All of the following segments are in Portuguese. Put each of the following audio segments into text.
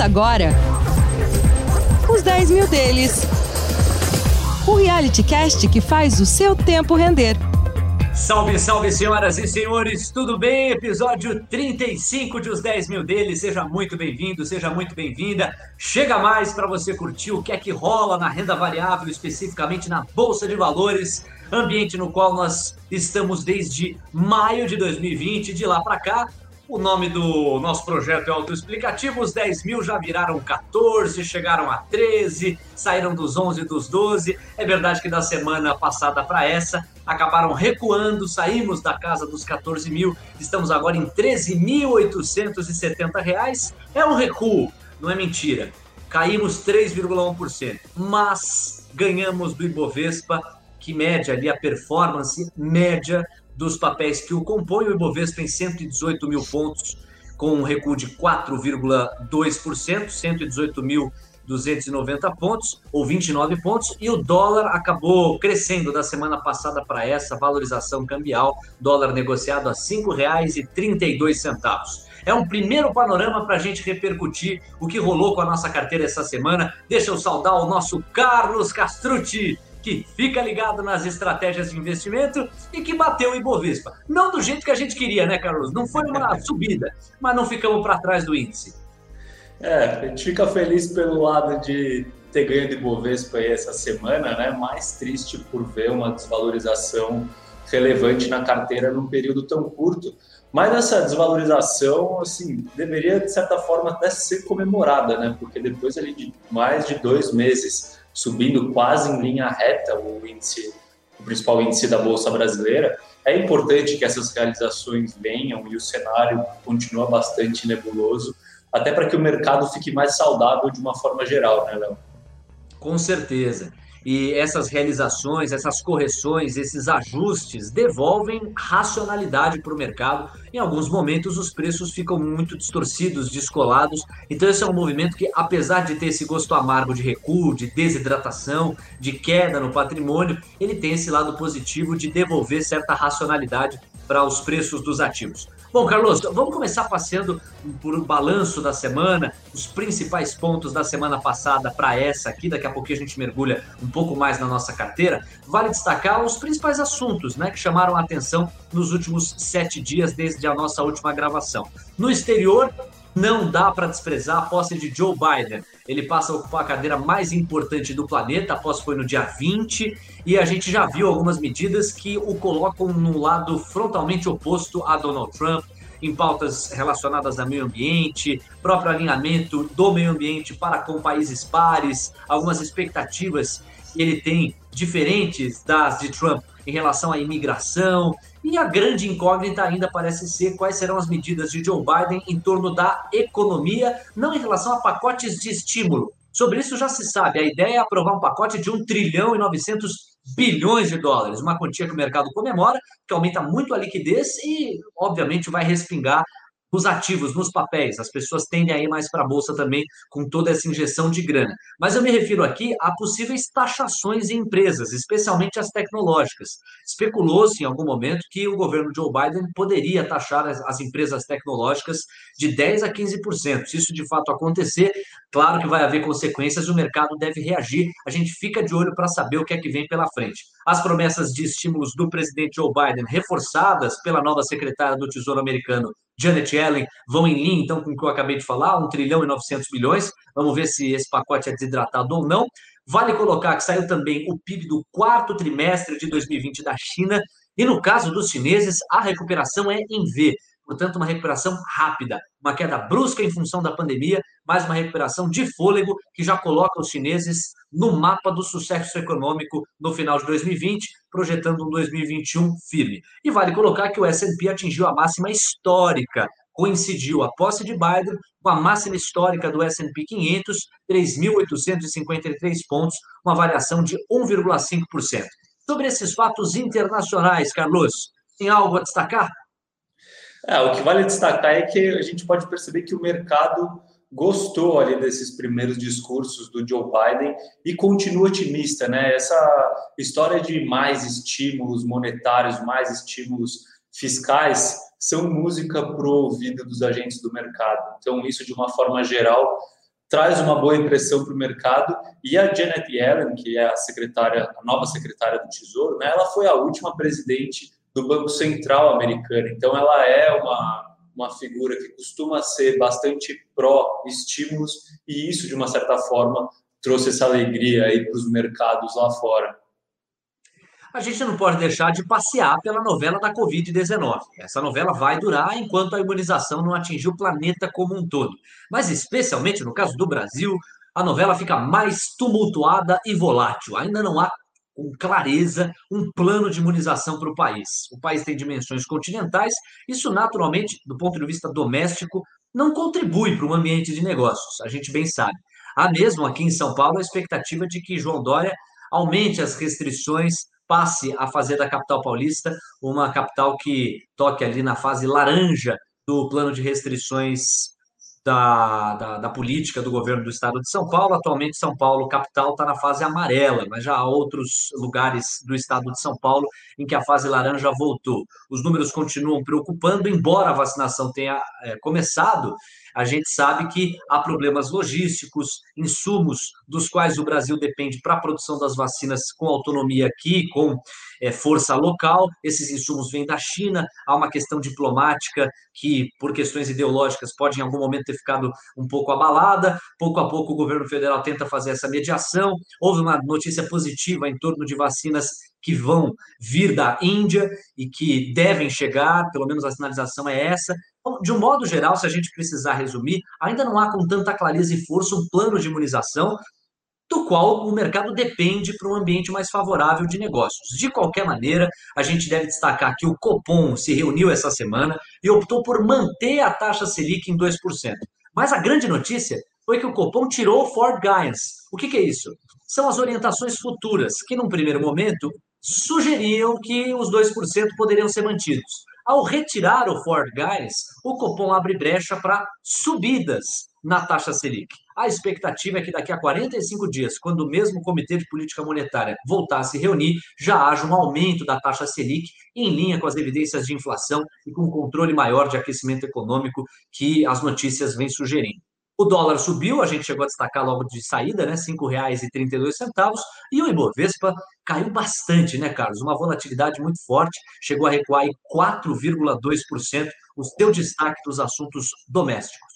Agora os 10 mil deles. O reality cast que faz o seu tempo render. Salve, salve, senhoras e senhores, tudo bem? Episódio 35 de Os 10 Mil deles. Seja muito bem-vindo, seja muito bem-vinda. Chega mais para você curtir o que é que rola na renda variável, especificamente na Bolsa de Valores, ambiente no qual nós estamos desde maio de 2020. De lá para cá, o nome do nosso projeto é autoexplicativo. Os 10 mil já viraram 14, chegaram a 13, saíram dos 11 dos 12. É verdade que da semana passada para essa acabaram recuando, saímos da casa dos 14 mil, estamos agora em 13.870 reais. É um recuo, não é mentira. Caímos 3,1%, mas ganhamos do Ibovespa, que mede ali a performance média dos papéis que o compõem. O Ibovespa tem 118 mil pontos, com um recuo de 4,2%, 118.290 pontos, ou 29 pontos, e o dólar acabou crescendo da semana passada para essa, valorização cambial, dólar negociado a R$ 5,32. É um primeiro panorama para a gente repercutir o que rolou com a nossa carteira essa semana. Deixa eu saudar o nosso Carlos Castrucci que fica ligado nas estratégias de investimento e que bateu o Ibovespa. Não do jeito que a gente queria, né, Carlos? Não foi uma subida, mas não ficamos para trás do índice. É, a gente fica feliz pelo lado de ter ganho de Ibovespa aí essa semana, né? Mais triste por ver uma desvalorização relevante na carteira num período tão curto. Mas essa desvalorização, assim, deveria, de certa forma, até ser comemorada, né? Porque depois ali de mais de dois meses subindo quase em linha reta o índice, o principal índice da bolsa brasileira. É importante que essas realizações venham e o cenário continua bastante nebuloso, até para que o mercado fique mais saudável de uma forma geral, né, Léo? Com certeza. E essas realizações, essas correções, esses ajustes devolvem racionalidade para o mercado. Em alguns momentos, os preços ficam muito distorcidos, descolados. Então, esse é um movimento que, apesar de ter esse gosto amargo de recuo, de desidratação, de queda no patrimônio, ele tem esse lado positivo de devolver certa racionalidade para os preços dos ativos. Bom, Carlos, vamos começar passeando por um balanço da semana, os principais pontos da semana passada para essa aqui. Daqui a pouquinho a gente mergulha um pouco mais na nossa carteira. Vale destacar os principais assuntos né, que chamaram a atenção nos últimos sete dias desde a nossa última gravação. No exterior, não dá para desprezar a posse de Joe Biden. Ele passa a ocupar a cadeira mais importante do planeta, a posse foi no dia 20, e a gente já viu algumas medidas que o colocam no lado frontalmente oposto a Donald Trump, em pautas relacionadas ao meio ambiente, próprio alinhamento do meio ambiente para com países pares, algumas expectativas que ele tem diferentes das de Trump em relação à imigração. E a grande incógnita ainda parece ser quais serão as medidas de Joe Biden em torno da economia, não em relação a pacotes de estímulo. Sobre isso já se sabe. A ideia é aprovar um pacote de 1 trilhão e 900 bilhões de dólares, uma quantia que o mercado comemora, que aumenta muito a liquidez e, obviamente, vai respingar nos ativos, nos papéis. As pessoas tendem a ir mais para a bolsa também com toda essa injeção de grana. Mas eu me refiro aqui a possíveis taxações em empresas, especialmente as tecnológicas. Especulou-se em algum momento que o governo Joe Biden poderia taxar as, as empresas tecnológicas de 10 a 15%. Se isso de fato acontecer, claro que vai haver consequências, o mercado deve reagir. A gente fica de olho para saber o que é que vem pela frente. As promessas de estímulos do presidente Joe Biden, reforçadas pela nova secretária do Tesouro americano, Janet Yellen, vão em linha, então, com o que eu acabei de falar, 1 trilhão e 900 bilhões. Vamos ver se esse pacote é desidratado ou não. Vale colocar que saiu também o PIB do quarto trimestre de 2020 da China, e no caso dos chineses, a recuperação é em V portanto, uma recuperação rápida, uma queda brusca em função da pandemia, mas uma recuperação de fôlego que já coloca os chineses no mapa do sucesso econômico no final de 2020, projetando um 2021 firme. E vale colocar que o S&P atingiu a máxima histórica, coincidiu a posse de Biden com a máxima histórica do S&P 500, 3.853 pontos, uma variação de 1,5%. Sobre esses fatos internacionais, Carlos, tem algo a destacar? É, o que vale destacar é que a gente pode perceber que o mercado gostou ali desses primeiros discursos do Joe Biden e continua otimista, né? Essa história de mais estímulos monetários, mais estímulos fiscais são música para ouvido dos agentes do mercado. Então, isso de uma forma geral traz uma boa impressão para o mercado. E a Janet Yellen, que é a secretária, a nova secretária do Tesouro, né, ela foi a última presidente do Banco Central americano. Então, ela é uma, uma figura que costuma ser bastante pró-estímulos, e isso, de uma certa forma, trouxe essa alegria aí para os mercados lá fora a gente não pode deixar de passear pela novela da Covid-19. Essa novela vai durar enquanto a imunização não atingir o planeta como um todo. Mas, especialmente no caso do Brasil, a novela fica mais tumultuada e volátil. Ainda não há com clareza um plano de imunização para o país. O país tem dimensões continentais, isso naturalmente, do ponto de vista doméstico, não contribui para um ambiente de negócios, a gente bem sabe. Há mesmo aqui em São Paulo a expectativa de que João Dória aumente as restrições passe a fazer da capital paulista uma capital que toque ali na fase laranja do plano de restrições da, da, da, política do governo do estado de São Paulo. Atualmente, São Paulo, capital, está na fase amarela, mas já há outros lugares do estado de São Paulo em que a fase laranja voltou. Os números continuam preocupando, embora a vacinação tenha é, começado, a gente sabe que há problemas logísticos, insumos dos quais o Brasil depende para a produção das vacinas com autonomia aqui, com é, força local. Esses insumos vêm da China. Há uma questão diplomática que, por questões ideológicas, pode em algum momento ter ficado um pouco abalada. Pouco a pouco, o governo federal tenta fazer essa mediação. Houve uma notícia positiva em torno de vacinas que vão vir da Índia e que devem chegar, pelo menos a sinalização é essa. De um modo geral, se a gente precisar resumir, ainda não há com tanta clareza e força um plano de imunização do qual o mercado depende para um ambiente mais favorável de negócios. De qualquer maneira, a gente deve destacar que o Copom se reuniu essa semana e optou por manter a taxa Selic em 2%. Mas a grande notícia foi que o Copom tirou o Ford Guidance. O que, que é isso? São as orientações futuras, que num primeiro momento sugeriam que os 2% poderiam ser mantidos. Ao retirar o Ford Guidance, o Copom abre brecha para subidas na taxa Selic. A expectativa é que daqui a 45 dias, quando o mesmo Comitê de Política Monetária voltar a se reunir, já haja um aumento da taxa Selic em linha com as evidências de inflação e com o controle maior de aquecimento econômico que as notícias vêm sugerindo. O dólar subiu, a gente chegou a destacar logo de saída, né? R$ 5,32, e o Ibovespa caiu bastante, né, Carlos? Uma volatilidade muito forte, chegou a recuar em 4,2%. O seu destaque dos assuntos domésticos.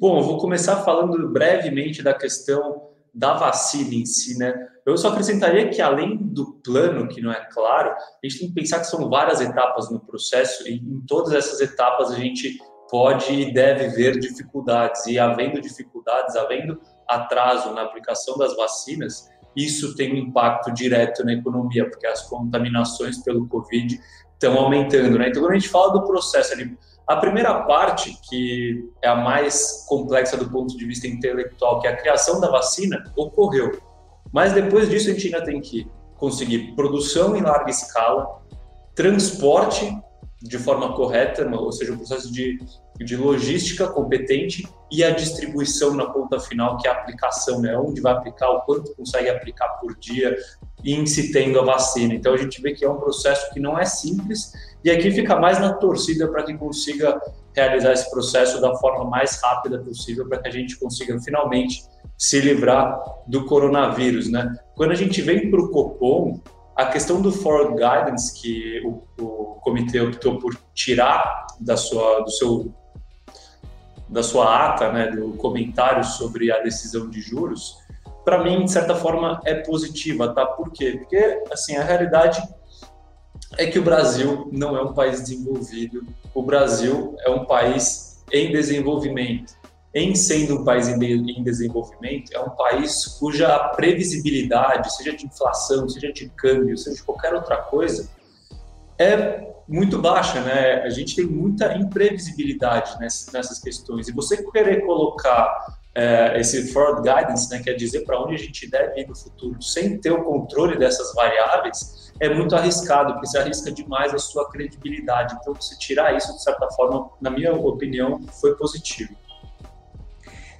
Bom, eu vou começar falando brevemente da questão da vacina em si, né? Eu só acrescentaria que além do plano, que não é claro, a gente tem que pensar que são várias etapas no processo e em todas essas etapas a gente pode e deve ver dificuldades. E havendo dificuldades, havendo atraso na aplicação das vacinas, isso tem um impacto direto na economia, porque as contaminações pelo Covid estão aumentando. Né? Então, quando a gente fala do processo ali, a primeira parte, que é a mais complexa do ponto de vista intelectual, que é a criação da vacina, ocorreu. Mas depois disso, a gente ainda tem que conseguir produção em larga escala, transporte de forma correta, ou seja, um processo de, de logística competente e a distribuição na ponta final, que é a aplicação, né? Onde vai aplicar, o quanto consegue aplicar por dia, em se tendo a vacina. Então a gente vê que é um processo que não é simples e aqui fica mais na torcida para que consiga realizar esse processo da forma mais rápida possível para que a gente consiga finalmente se livrar do coronavírus, né? Quando a gente vem para o Copom, a questão do forward guidance que o, o comitê optou por tirar da sua, do seu, da sua ata, né, do comentário sobre a decisão de juros, para mim, de certa forma, é positiva, tá? Por quê? Porque, assim, a realidade é que o Brasil não é um país desenvolvido, o Brasil é um país em desenvolvimento em sendo um país em, desenvolvimento, é um país cuja previsibilidade, seja de inflação, seja de câmbio, seja de qualquer outra coisa, é muito baixa, né? A gente tem muita imprevisibilidade nessas, questões. E você querer colocar é, esse forward guidance, né, quer dizer para onde a gente deve ir no futuro, sem ter o controle dessas variáveis, é muito arriscado, porque você arrisca demais a sua credibilidade. Então, você tirar isso, de certa forma, na minha opinião, foi positivo.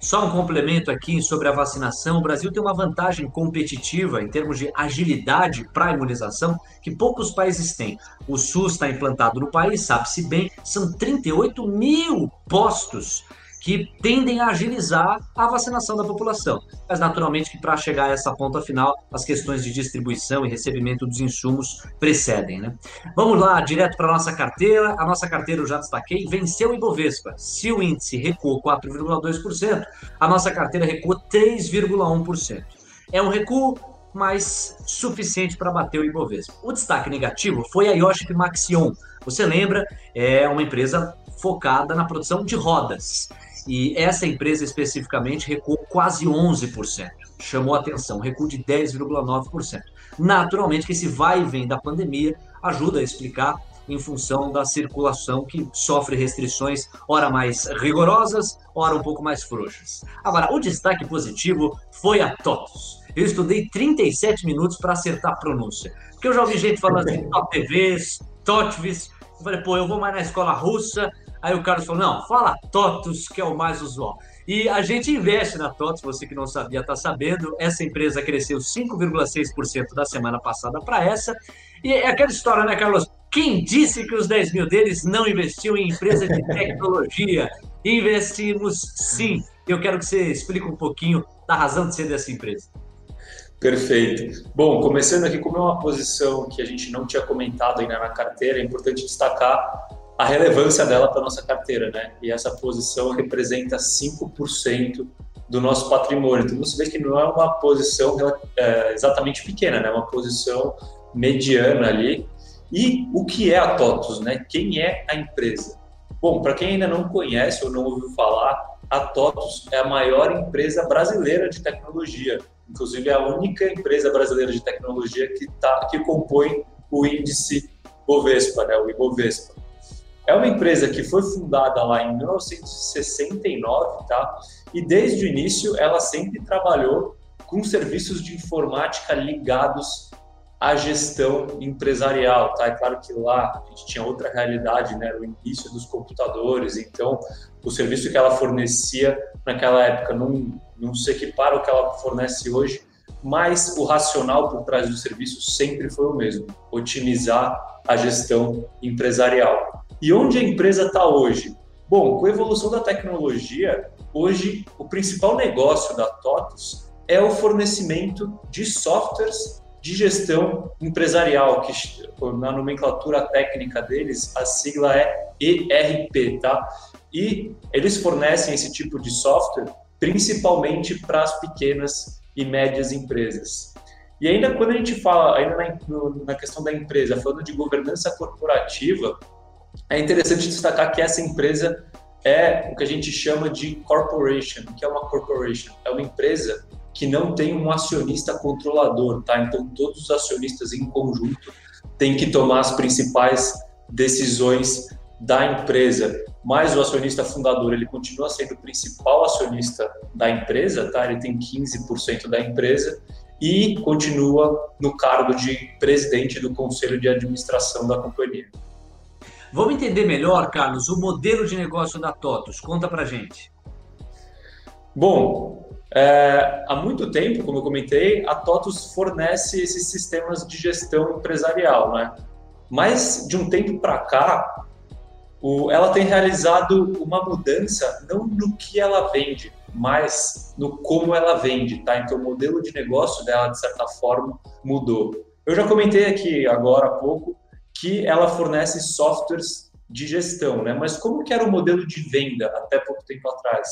Só um complemento aqui sobre a vacinação. O Brasil tem uma vantagem competitiva em termos de agilidade para a imunização que poucos países têm. O SUS está implantado no país, sabe-se bem, são 38 mil postos que tendem a agilizar a vacinação da população. Mas, naturalmente, que para chegar a essa ponta final, as questões de distribuição e recebimento dos insumos precedem. Né? Vamos lá, direto para a nossa carteira. A nossa carteira, eu já destaquei, venceu o Ibovespa. Se o índice recuou 4,2%, a nossa carteira recuou 3,1%. É um recuo mas suficiente para bater o Ibovespa. O destaque negativo foi a Yoship Maxion. Você lembra? É uma empresa focada na produção de rodas. E essa empresa especificamente recuou quase 11%. Chamou atenção, recuo de 10,9%. Naturalmente que esse vai e vem da pandemia ajuda a explicar em função da circulação que sofre restrições, ora mais rigorosas, ora um pouco mais frouxas. Agora, o destaque positivo foi a TOTOS. Eu estudei 37 minutos para acertar a pronúncia. Porque eu já ouvi gente falando assim, TOTVs, TOTVs. Eu falei, pô, eu vou mais na escola russa, Aí o Carlos falou: não, fala TOTUS, que é o mais usual. E a gente investe na TOTUS, você que não sabia está sabendo. Essa empresa cresceu 5,6% da semana passada para essa. E é aquela história, né, Carlos? Quem disse que os 10 mil deles não investiam em empresa de tecnologia? Investimos sim. Eu quero que você explique um pouquinho da razão de ser dessa empresa. Perfeito. Bom, começando aqui, como é uma posição que a gente não tinha comentado ainda na carteira, é importante destacar a relevância dela para nossa carteira, né? E essa posição representa 5% do nosso patrimônio. Então você vê que não é uma posição é, exatamente pequena, né? É uma posição mediana ali. E o que é a TOTUS, né? Quem é a empresa? Bom, para quem ainda não conhece ou não ouviu falar, a TOTUS é a maior empresa brasileira de tecnologia. Inclusive é a única empresa brasileira de tecnologia que, tá, que compõe o índice Bovespa, né? O Ibovespa. É uma empresa que foi fundada lá em 1969, tá? E desde o início ela sempre trabalhou com serviços de informática ligados à gestão empresarial, tá? É claro que lá a gente tinha outra realidade, né? O início dos computadores, então o serviço que ela fornecia naquela época não, não se equipara ao que ela fornece hoje, mas o racional por trás do serviço sempre foi o mesmo: otimizar a gestão empresarial. E onde a empresa está hoje? Bom, com a evolução da tecnologia, hoje o principal negócio da TOTUS é o fornecimento de softwares de gestão empresarial, que na nomenclatura técnica deles a sigla é ERP, tá? E eles fornecem esse tipo de software principalmente para as pequenas e médias empresas. E ainda quando a gente fala, ainda na, na questão da empresa, falando de governança corporativa, é interessante destacar que essa empresa é o que a gente chama de corporation. O que é uma corporation? É uma empresa que não tem um acionista controlador, tá? Então todos os acionistas em conjunto têm que tomar as principais decisões da empresa. Mas o acionista fundador, ele continua sendo o principal acionista da empresa, tá? Ele tem 15% da empresa e continua no cargo de presidente do conselho de administração da companhia. Vamos entender melhor, Carlos, o modelo de negócio da TOTUS. Conta para gente. Bom, é, há muito tempo, como eu comentei, a TOTUS fornece esses sistemas de gestão empresarial, né? Mas de um tempo para cá, o, ela tem realizado uma mudança não no que ela vende, mas no como ela vende, tá? Então o modelo de negócio dela, de certa forma, mudou. Eu já comentei aqui agora há pouco que ela fornece softwares de gestão, né? Mas como que era o modelo de venda até pouco tempo atrás?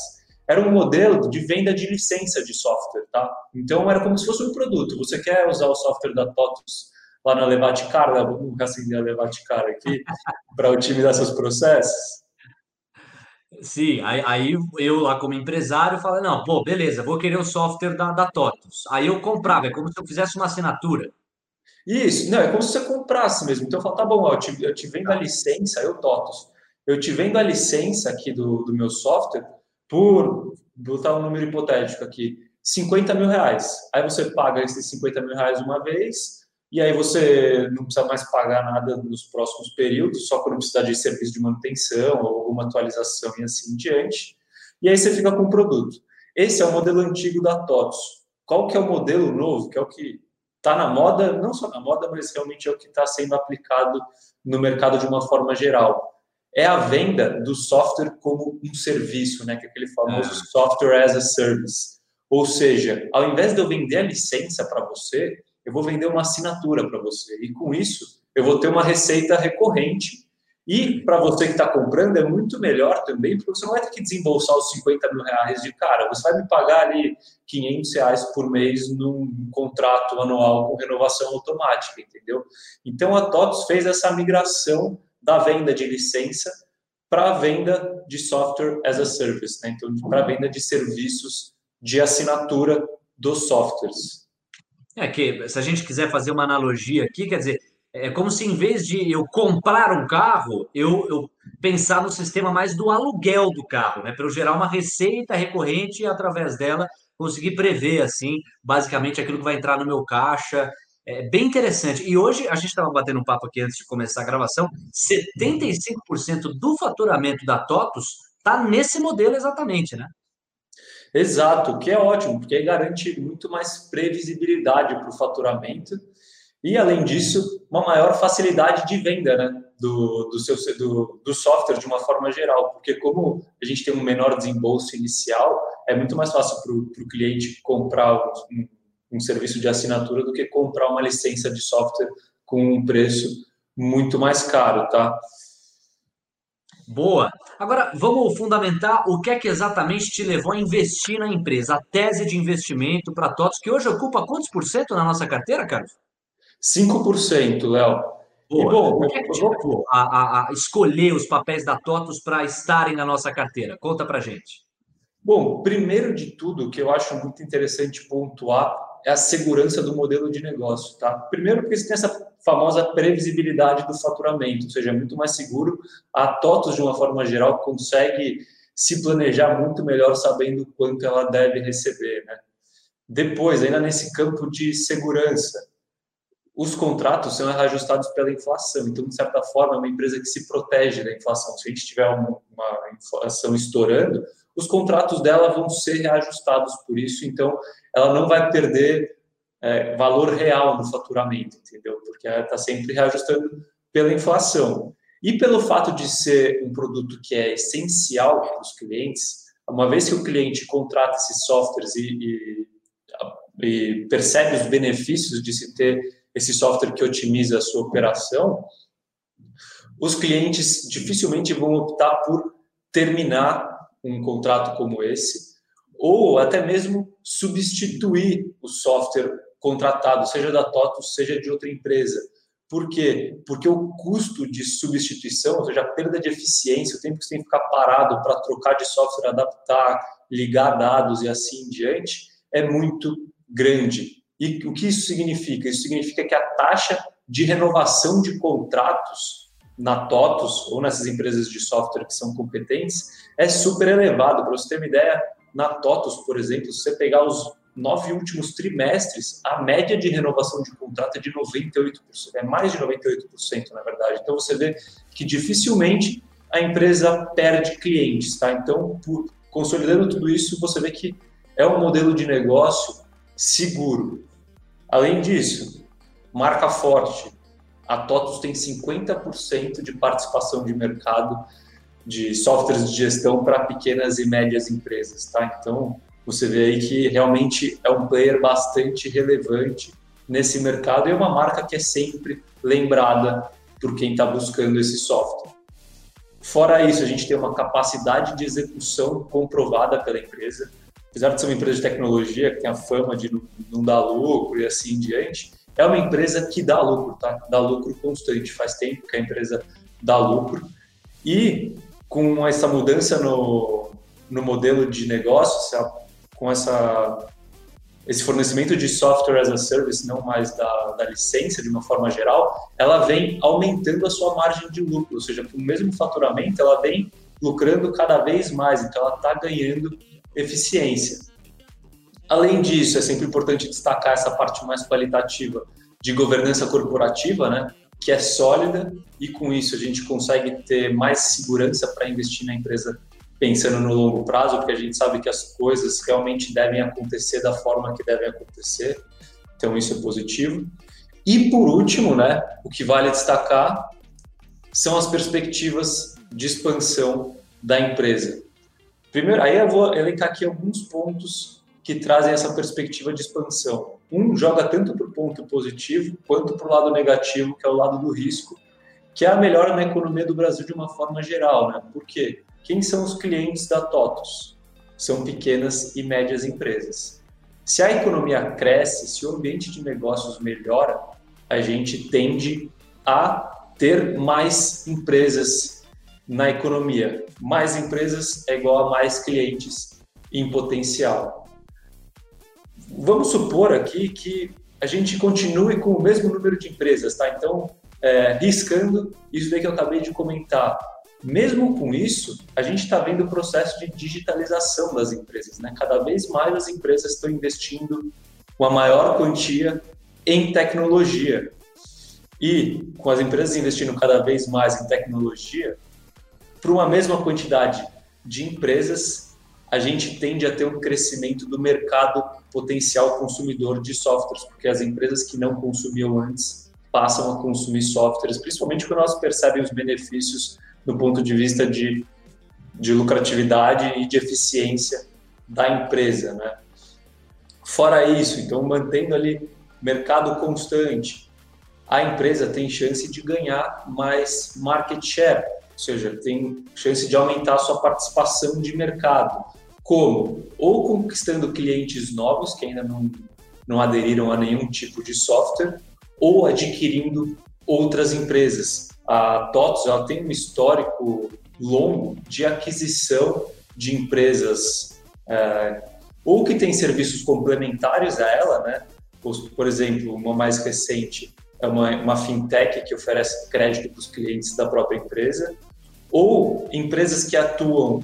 Era um modelo de venda de licença de software, tá? Então era como se fosse um produto. Você quer usar o software da TOTUS lá na Levaticar, né? vamos acender a Levaticar aqui para otimizar seus processos? Sim, aí, aí, eu lá como empresário falo, não, pô, beleza, vou querer o software da, da TOTUS. Aí eu comprava, é como se eu fizesse uma assinatura. Isso, não, é como se você comprasse mesmo. Então eu falo, tá bom, eu te, eu te vendo a licença, eu TOTOS, eu te vendo a licença aqui do, do meu software por, botar um número hipotético aqui, 50 mil reais. Aí você paga esses 50 mil reais uma vez, e aí você não precisa mais pagar nada nos próximos períodos, só quando precisar de serviço de manutenção ou alguma atualização e assim em diante. E aí você fica com o produto. Esse é o modelo antigo da TOTOS. Qual que é o modelo novo, que é o que está na moda, não só na moda, mas realmente é o que está sendo aplicado no mercado de uma forma geral. é a venda do software como um serviço, né? Que é aquele famoso é. software as a service. Ou seja, ao invés de eu vender a licença para você, eu vou vender uma assinatura para você. E com isso, eu vou ter uma receita recorrente. E para você que está comprando, é muito melhor também, porque você não vai ter que desembolsar os 50 mil reais de cara. Você vai me pagar ali 500 reais por mês num contrato anual com renovação automática, entendeu? Então a TOTS fez essa migração da venda de licença para a venda de software as a service, né? então para a venda de serviços de assinatura dos softwares. É que se a gente quiser fazer uma analogia aqui, quer dizer, é como se em vez de eu comprar um carro, eu, eu pensar no sistema mais do aluguel do carro, né? Para eu gerar uma receita recorrente e através dela conseguir prever assim, basicamente aquilo que vai entrar no meu caixa é bem interessante. E hoje a gente estava batendo um papo aqui antes de começar a gravação: 75% do faturamento da TOTUS está nesse modelo exatamente, né? Exato, que é ótimo, porque aí garante muito mais previsibilidade para o faturamento e, além disso, uma maior facilidade de venda né, do, do, seu, do, do software de uma forma geral, porque como a gente tem um menor desembolso inicial, é muito mais fácil para o cliente comprar um, um serviço de assinatura do que comprar uma licença de software com um preço muito mais caro, tá? Boa. Agora, vamos fundamentar o que é que exatamente te levou a investir na empresa, a tese de investimento para TOTS, que hoje ocupa quantos por cento na nossa carteira, Carlos? 5%, Léo. Boa. E, bom, o que é que te levou a, a, escolher os papéis da TOTOS para estarem na nossa carteira? Conta para gente. Bom, primeiro de tudo, o que eu acho muito interessante pontuar é a segurança do modelo de negócio, tá? Primeiro porque você tem essa famosa previsibilidade do faturamento, ou seja, é muito mais seguro. A TOTOS, de uma forma geral, consegue se planejar muito melhor sabendo quanto ela deve receber, né? Depois, ainda nesse campo de segurança, os contratos são reajustados pela inflação. Então, de certa forma, é uma empresa que se protege da inflação. Se a gente tiver uma, uma inflação estourando, os contratos dela vão ser reajustados por isso, então ela não vai perder é, valor real no faturamento, entendeu? Porque ela está sempre reajustando pela inflação. E pelo fato de ser um produto que é essencial para os clientes, uma vez que o cliente contrata esses softwares e, e, e percebe os benefícios de se ter esse software que otimiza a sua operação, os clientes dificilmente vão optar por terminar um contrato como esse, ou até mesmo substituir o software contratado, seja da TOTUS, seja de outra empresa. Por quê? Porque o custo de substituição, ou seja, a perda de eficiência, o tempo que você tem que ficar parado para trocar de software, adaptar, ligar dados e assim em diante, é muito grande. E o que isso significa? Isso significa que a taxa de renovação de contratos na TOTUS ou nessas empresas de software que são competentes é super elevado. Para você ter uma ideia, na TOTUS, por exemplo, se você pegar os nove últimos trimestres, a média de renovação de contrato é de 98%, é mais de 98%, na verdade. Então você vê que dificilmente a empresa perde clientes, tá? Então, por, consolidando tudo isso, você vê que é um modelo de negócio seguro. Além disso, marca forte, a TOTUS tem 50% de participação de mercado de softwares de gestão para pequenas e médias empresas, tá? Então, você vê aí que realmente é um player bastante relevante nesse mercado e é uma marca que é sempre lembrada por quem está buscando esse software. Fora isso, a gente tem uma capacidade de execução comprovada pela empresa. Apesar de ser uma empresa de tecnologia que tem a fama de não dar lucro e assim em diante, é uma empresa que dá lucro, tá? Dá lucro constante. Faz tempo que a empresa dá lucro. E com essa mudança no, no modelo de negócio, com essa, esse fornecimento de software as a service, não mais da, da licença de uma forma geral, ela vem aumentando a sua margem de lucro, ou seja, com o mesmo faturamento, ela vem lucrando cada vez mais, então ela está ganhando eficiência. Além disso, é sempre importante destacar essa parte mais qualitativa de governança corporativa, né, que é sólida e com isso a gente consegue ter mais segurança para investir na empresa pensando no longo prazo, porque a gente sabe que as coisas realmente devem acontecer da forma que devem acontecer. Então isso é positivo. E por último, né, o que vale destacar são as perspectivas de expansão da empresa. Primeiro, aí eu vou elencar aqui alguns pontos que trazem essa perspectiva de expansão. Um joga tanto para o ponto positivo quanto para o lado negativo, que é o lado do risco, que é a melhora na economia do Brasil de uma forma geral. Né? Por quê? Quem são os clientes da TOTUS? São pequenas e médias empresas. Se a economia cresce, se o ambiente de negócios melhora, a gente tende a ter mais empresas na economia. Mais empresas é igual a mais clientes em potencial. Vamos supor aqui que a gente continue com o mesmo número de empresas, tá? Então, é, riscando isso daí que eu acabei de comentar. Mesmo com isso, a gente está vendo o processo de digitalização das empresas. Né? Cada vez mais as empresas estão investindo uma maior quantia em tecnologia. E com as empresas investindo cada vez mais em tecnologia, para uma mesma quantidade de empresas, a gente tende a ter um crescimento do mercado potencial consumidor de softwares, porque as empresas que não consumiam antes passam a consumir softwares, principalmente quando elas percebem os benefícios do ponto de vista de, de lucratividade e de eficiência da empresa, né? Fora isso, então mantendo ali mercado constante, a empresa tem chance de ganhar mais market share, ou seja, tem chance de aumentar a sua participação de mercado. Como? Ou conquistando clientes novos que ainda não, não aderiram a nenhum tipo de software, ou adquirindo outras empresas. A TOTS ela tem um histórico longo de aquisição de empresas é, ou que tem serviços complementares a ela, né? Por, exemplo, uma mais recente é uma, uma fintech que oferece crédito para os clientes da própria empresa, ou empresas que atuam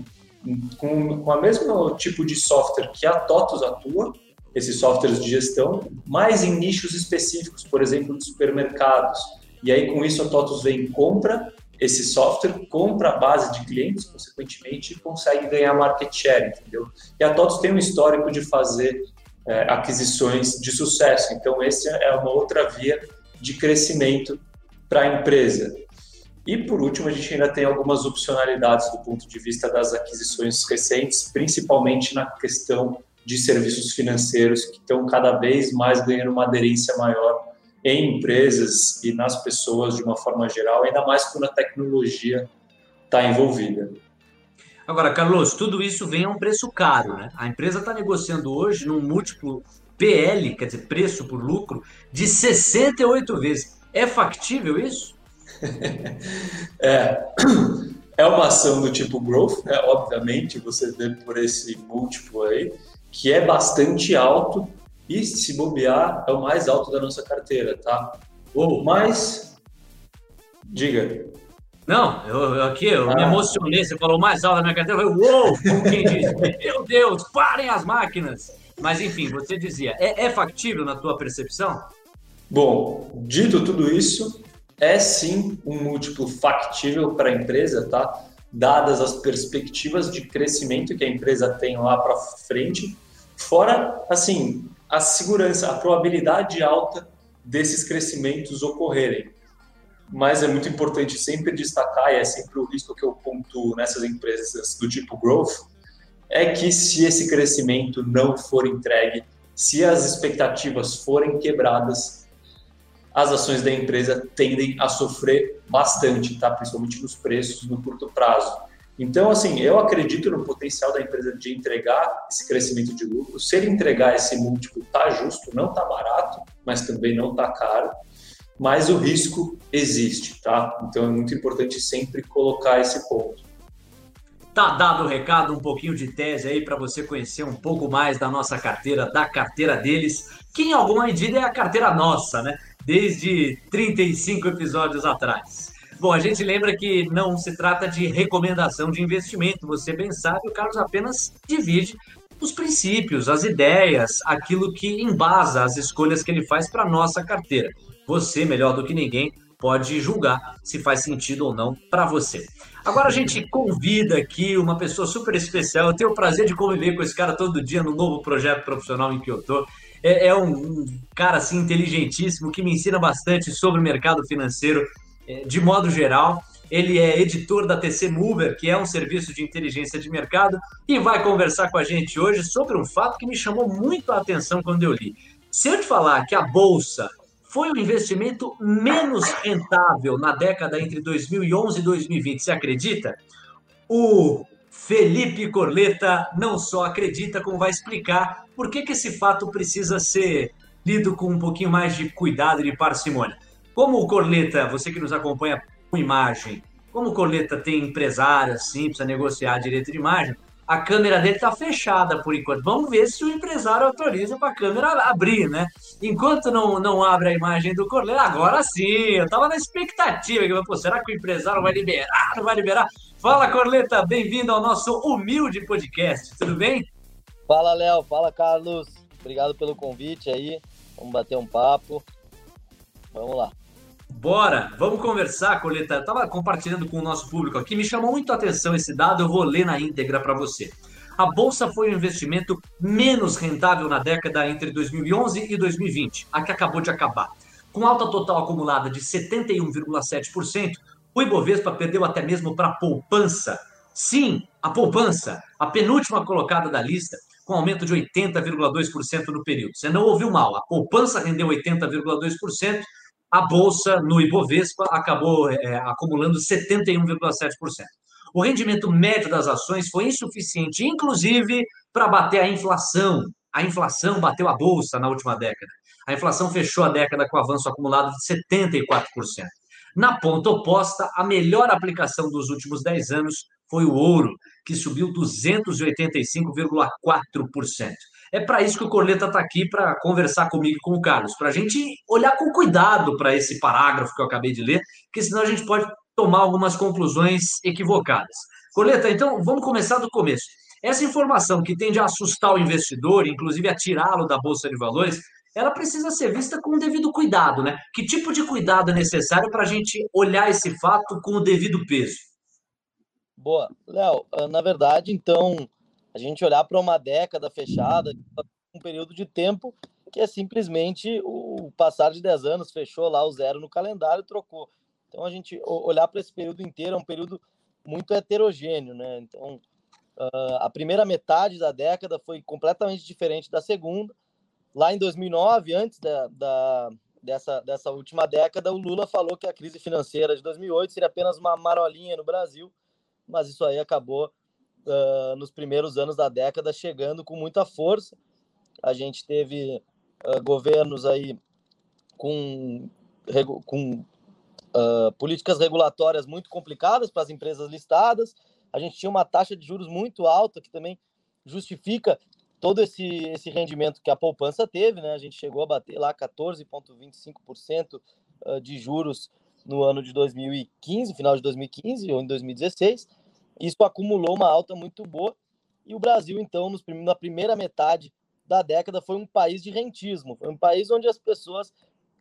com, com o mesmo tipo de software que a TOTUS atua, esses softwares de gestão, mas em nichos específicos, por exemplo, de supermercados. E aí, com isso, a TOTUS vem compra esse software, compra a base de clientes, consequentemente, consegue ganhar market share, entendeu? E a TOTUS tem um histórico de fazer é, aquisições de sucesso. Então, essa é uma outra via de crescimento para a empresa. E por último, a gente ainda tem algumas opcionalidades do ponto de vista das aquisições recentes, principalmente na questão de serviços financeiros que estão cada vez mais ganhando uma aderência maior em empresas e nas pessoas de uma forma geral, ainda mais quando a tecnologia está envolvida. Agora, Carlos, tudo isso vem a um preço caro, né? A empresa está negociando hoje num múltiplo PL, quer dizer, preço por lucro, de 68 vezes. É factível isso? É. É uma ação do tipo growth, né? obviamente, você vê por esse múltiplo aí, que é bastante alto e, se bobear, é o mais alto da nossa carteira, tá? O mais. Diga. Não, eu, eu aqui eu ah. me emocionei. Você falou mais alto da minha carteira. Eu falei, uou! Quem? Meu Deus, parem as máquinas! Mas enfim, você dizia, é, é factível na tua percepção? Bom, dito tudo isso, é sim um múltiplo factível para a empresa, tá? Dadas as perspectivas de crescimento que a empresa tem lá para frente, fora assim a segurança, a probabilidade alta desses crescimentos ocorrerem. Mas é muito importante sempre destacar, e é sempre o risco que eu pontuo nessas empresas do tipo growth, é que se esse crescimento não for entregue, se as expectativas forem quebradas, as ações da empresa tendem a sofrer bastante, tá? principalmente nos preços no curto prazo. Então, assim, eu acredito no potencial da empresa de entregar esse crescimento de lucro. Se ele entregar esse múltiplo, tá justo, não tá barato, mas também não tá caro. Mas o risco existe, tá? Então é muito importante sempre colocar esse ponto. Tá dado o recado, um pouquinho de tese aí para você conhecer um pouco mais da nossa carteira, da carteira deles, que em alguma medida é a carteira nossa, né? Desde 35 episódios atrás. Bom, a gente lembra que não se trata de recomendação de investimento, você bem sabe, o Carlos apenas divide os princípios, as ideias, aquilo que embasa as escolhas que ele faz para nossa carteira. Você, melhor do que ninguém, pode julgar se faz sentido ou não para você. Agora a gente convida aqui uma pessoa super especial. Eu tenho o prazer de conviver com esse cara todo dia no novo projeto profissional em que eu tô. É, é um, cara assim inteligentíssimo que me ensina bastante sobre o mercado financeiro é, de modo geral. Ele é editor da TC Mover, que é um serviço de inteligência de mercado, e vai conversar com a gente hoje sobre um fato que me chamou muito a atenção quando eu li. Se eu te falar que a bolsa foi o investimento menos rentável na década entre 2011 e 2020. Você acredita? O Felipe Corleta não só acredita, como vai explicar por que, que esse fato precisa ser lido com um pouquinho mais de cuidado e de parcimônia. Como o Corleta, você que nos acompanha com imagem, como o Corleta tem empresário assim, precisa negociar direito de imagem, a câmera dele está fechada por enquanto. Vamos ver se o empresário autoriza para a câmera abrir, né? Enquanto não, não abre a imagem do Corleiro, agora sim, eu estava na expectativa. Pô, será que o empresário vai liberar? Não vai liberar? Fala, Corleta, bem-vindo ao nosso humilde podcast, tudo bem? Fala, Léo, fala, Carlos. Obrigado pelo convite aí. Vamos bater um papo. Vamos lá. Bora, vamos conversar, Coleta. Estava compartilhando com o nosso público aqui, me chamou muito a atenção esse dado, eu vou ler na íntegra para você. A bolsa foi o investimento menos rentável na década entre 2011 e 2020, a que acabou de acabar. Com alta total acumulada de 71,7%, o Ibovespa perdeu até mesmo para a poupança. Sim, a poupança, a penúltima colocada da lista, com aumento de 80,2% no período. Você não ouviu mal, a poupança rendeu 80,2%, a bolsa no Ibovespa acabou é, acumulando 71,7%. O rendimento médio das ações foi insuficiente, inclusive, para bater a inflação. A inflação bateu a bolsa na última década. A inflação fechou a década com avanço acumulado de 74%. Na ponta oposta, a melhor aplicação dos últimos 10 anos foi o ouro, que subiu 285,4%. É para isso que o Corleta está aqui para conversar comigo e com o Carlos, para a gente olhar com cuidado para esse parágrafo que eu acabei de ler, porque senão a gente pode tomar algumas conclusões equivocadas. Corleta, então vamos começar do começo. Essa informação que tende a assustar o investidor, inclusive a tirá-lo da bolsa de valores, ela precisa ser vista com o devido cuidado, né? Que tipo de cuidado é necessário para a gente olhar esse fato com o devido peso? Boa, Léo. Na verdade, então, a gente olhar para uma década fechada, um período de tempo que é simplesmente o passar de 10 anos, fechou lá o zero no calendário e trocou. Então a gente olhar para esse período inteiro é um período muito heterogêneo, né? Então uh, a primeira metade da década foi completamente diferente da segunda. Lá em 2009, antes da, da, dessa, dessa última década, o Lula falou que a crise financeira de 2008 seria apenas uma marolinha no Brasil, mas isso aí acabou uh, nos primeiros anos da década, chegando com muita força. A gente teve uh, governos aí com, com uh, políticas regulatórias muito complicadas para as empresas listadas. A gente tinha uma taxa de juros muito alta, que também justifica todo esse, esse rendimento que a poupança teve. Né? A gente chegou a bater lá 14,25% de juros no ano de 2015, final de 2015 ou em 2016. Isso acumulou uma alta muito boa. E o Brasil, então, nos, na primeira metade da década, foi um país de rentismo. Foi um país onde as pessoas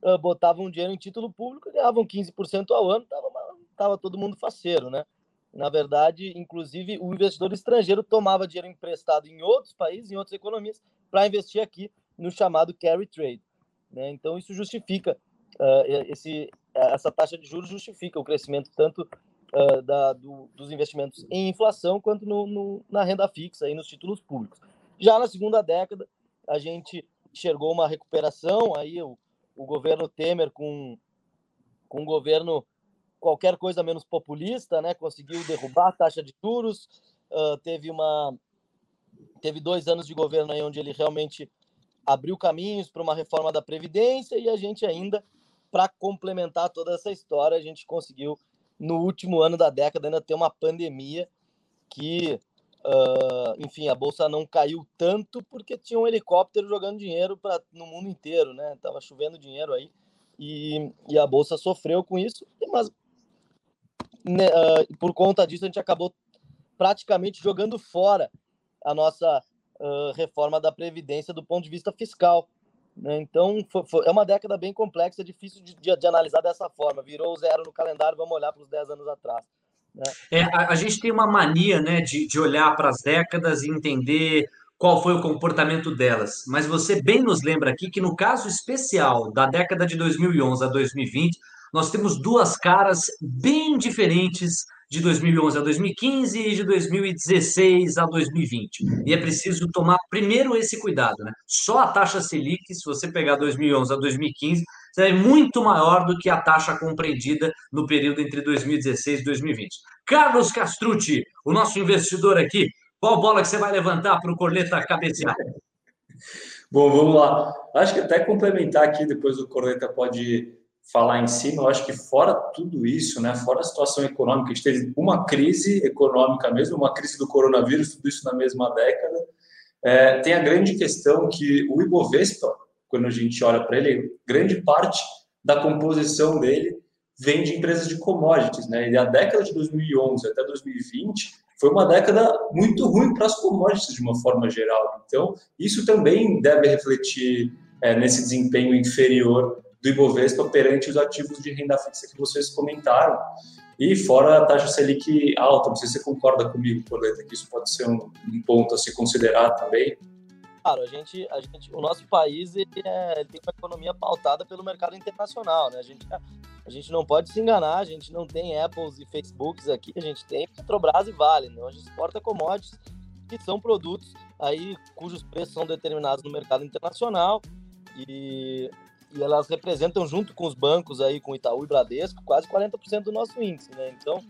uh, botavam dinheiro em título público, ganhavam 15% ao ano, tava, tava todo mundo faceiro, né? Na verdade, inclusive, o investidor estrangeiro tomava dinheiro emprestado em outros países, em outras economias, para investir aqui no chamado carry trade. Né? Então, isso justifica, uh, esse, essa taxa de juros justifica o crescimento tanto uh, da, do, dos investimentos em inflação quanto no, no, na renda fixa e nos títulos públicos. Já na segunda década, a gente enxergou uma recuperação, aí o, o governo Temer com, com um governo qualquer coisa menos populista, né, conseguiu derrubar a taxa de juros, uh, teve uma teve dois anos de governo aí onde ele realmente abriu caminhos para uma reforma da previdência e a gente ainda para complementar toda essa história a gente conseguiu no último ano da década ainda tem uma pandemia que, uh, enfim, a bolsa não caiu tanto porque tinha um helicóptero jogando dinheiro para no mundo inteiro, né? Tava chovendo dinheiro aí e, e a bolsa sofreu com isso, mas né, uh, por conta disso a gente acabou praticamente jogando fora a nossa uh, reforma da previdência do ponto de vista fiscal. Né? Então, foi, foi, é uma década bem complexa, é difícil de, de, de, analisar dessa forma. Virou zero no calendário, vamos olhar para os 10 anos atrás. Né? É, a, a, gente tem uma mania né, de, de olhar para as décadas e entender qual foi o comportamento delas. Mas você bem nos lembra aqui que, no caso especial da década de 2011 a 2020, nós temos duas caras bem diferentes de 2011 a 2015 e de 2016 a 2020. E é preciso tomar primeiro esse cuidado, né? Só a taxa Selic, se você pegar 2011 a 2015, é muito maior do que a taxa compreendida no período entre 2016 e 2020. Carlos Castrucci, o nosso investidor aqui, qual bola que você vai levantar para o Corneta cabecear? Bom, vamos lá. Acho que até complementar aqui, depois o Corneta pode falar em cima, eu acho que fora tudo isso, né, fora a situação econômica, a gente teve uma crise econômica mesmo, uma crise do coronavírus, tudo isso na mesma década, é, tem a grande questão que o Ibovespa, quando a gente olha para ele, grande parte da composição dele vem de empresas de commodities, né, e a década de 2011 até 2020 foi uma década muito ruim para as commodities de uma forma geral, então isso também deve refletir é, nesse desempenho inferior do Ibovespa perante os ativos de renda fixa que vocês comentaram. E fora a taxa Selic alta, não sei se você concorda comigo, Coleta, que isso pode ser um, um, ponto a se considerar também. Claro, a gente, a gente, o nosso país ele, é, ele tem uma economia pautada pelo mercado internacional, né? A gente, a gente não pode se enganar, a gente não tem Apples e Facebooks aqui, a gente tem Petrobras e Vale, né? a gente exporta commodities que são produtos aí cujos preços são determinados no mercado internacional e e elas representam junto com os bancos aí, com Itaú e Bradesco, quase 40% do nosso índice, né? Então,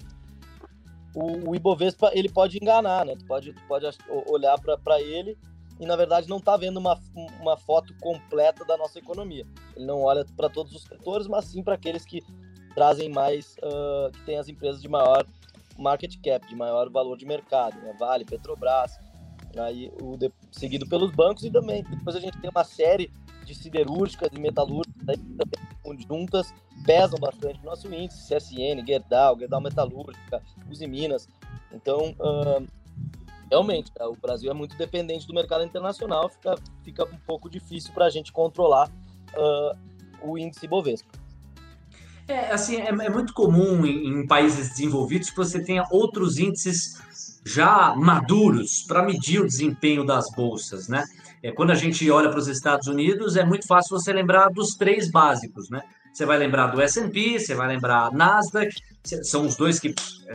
o, o Ibovespa, ele pode enganar, né? Tu pode, tu pode olhar para ele e, na verdade, não está vendo uma, uma foto completa da nossa economia. Ele não olha para todos os setores, mas sim para aqueles que trazem mais, uh, que têm as empresas de maior market cap, de maior valor de mercado, né? Vale, Petrobras, aí o de, seguido pelos bancos e também depois a gente tem uma série de siderúrgicas e metalúrgicas conjuntas pesam bastante no nosso índice, CSN, Gerdau, Gerdau Metalúrgica, Uzi Minas. Então, uh, realmente, tá, o Brasil é muito dependente do mercado internacional, fica, fica um pouco difícil para a gente controlar uh, o índice Bovespa. É, assim, é, é muito comum em, em, países desenvolvidos que você tenha outros índices já maduros para medir o desempenho das bolsas, né? É, quando a gente olha para os Estados Unidos, é muito fácil você lembrar dos três básicos, né? Você vai lembrar do S&P, você vai lembrar Nasdaq, são os dois que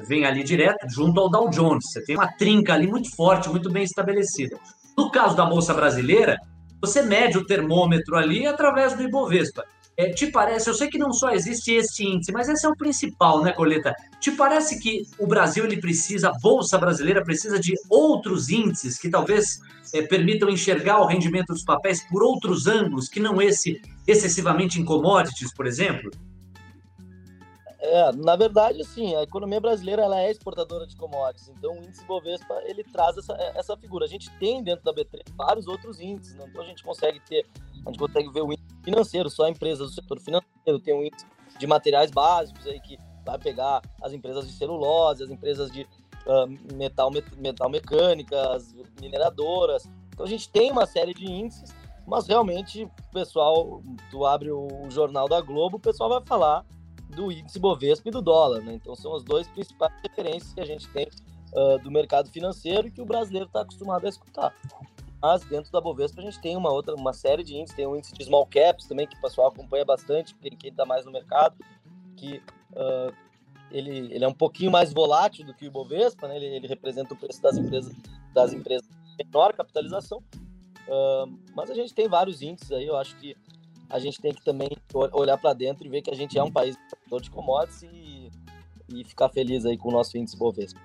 vêm ali direto, junto ao Dow Jones. Você tem uma trinca ali muito forte, muito bem estabelecida. No caso da Bolsa Brasileira, você mede o termômetro ali através do Ibovespa. É, te parece, eu sei que não só existe esse índice, mas esse é o principal, né, Coleta? Te parece que o Brasil ele precisa, a Bolsa Brasileira precisa de outros índices que talvez é, permitam enxergar o rendimento dos papéis por outros ângulos, que não esse excessivamente em commodities, por exemplo? É, na verdade, sim, a economia brasileira ela é exportadora de commodities, então o índice Bovespa ele traz essa, essa figura. A gente tem dentro da B3 vários outros índices, né? então a gente consegue ter, a gente consegue ver o índice financeiro, só empresas do setor financeiro, tem um índice de materiais básicos aí que vai pegar as empresas de celulose, as empresas de uh, metal, metal mecânicas, mineradoras. Então a gente tem uma série de índices, mas realmente o pessoal, tu abre o jornal da Globo, o pessoal vai falar do índice Bovespa e do dólar, né? Então são as duas principais referências que a gente tem uh, do mercado financeiro e que o brasileiro está acostumado a escutar. Mas dentro da Bovespa a gente tem uma outra, uma série de índices, tem o índice de small caps também que o pessoal acompanha bastante, quem está mais no mercado, que uh, ele, ele é um pouquinho mais volátil do que o Bovespa, né? Ele, ele representa o preço das empresas das empresas menor capitalização. Uh, mas a gente tem vários índices aí, eu acho que a gente tem que também olhar para dentro e ver que a gente é um país de commodities e, e ficar feliz aí com o nosso índice Bovespa.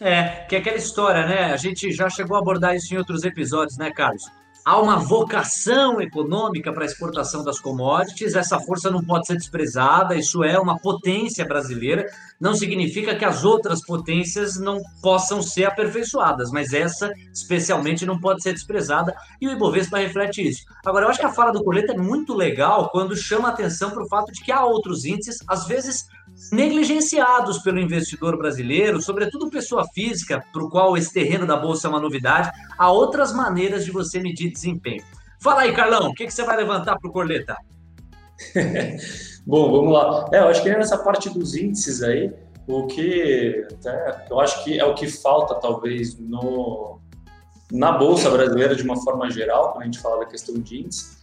É, que é aquela história, né? A gente já chegou a abordar isso em outros episódios, né, Carlos? Há uma vocação econômica para a exportação das commodities, essa força não pode ser desprezada, isso é uma potência brasileira. Não significa que as outras potências não possam ser aperfeiçoadas, mas essa especialmente não pode ser desprezada e o Ibovespa reflete isso. Agora, eu acho que a fala do Coleta é muito legal quando chama atenção para o fato de que há outros índices, às vezes negligenciados pelo investidor brasileiro, sobretudo pessoa física, para o qual esse terreno da bolsa é uma novidade, há outras maneiras de você medir desempenho. Fala aí, Carlão, o que, que você vai levantar para o Corleta? Bom, vamos lá. É, eu acho que nessa parte dos índices aí, o que eu acho que é o que falta talvez no, na bolsa brasileira de uma forma geral, quando a gente fala da questão de índice,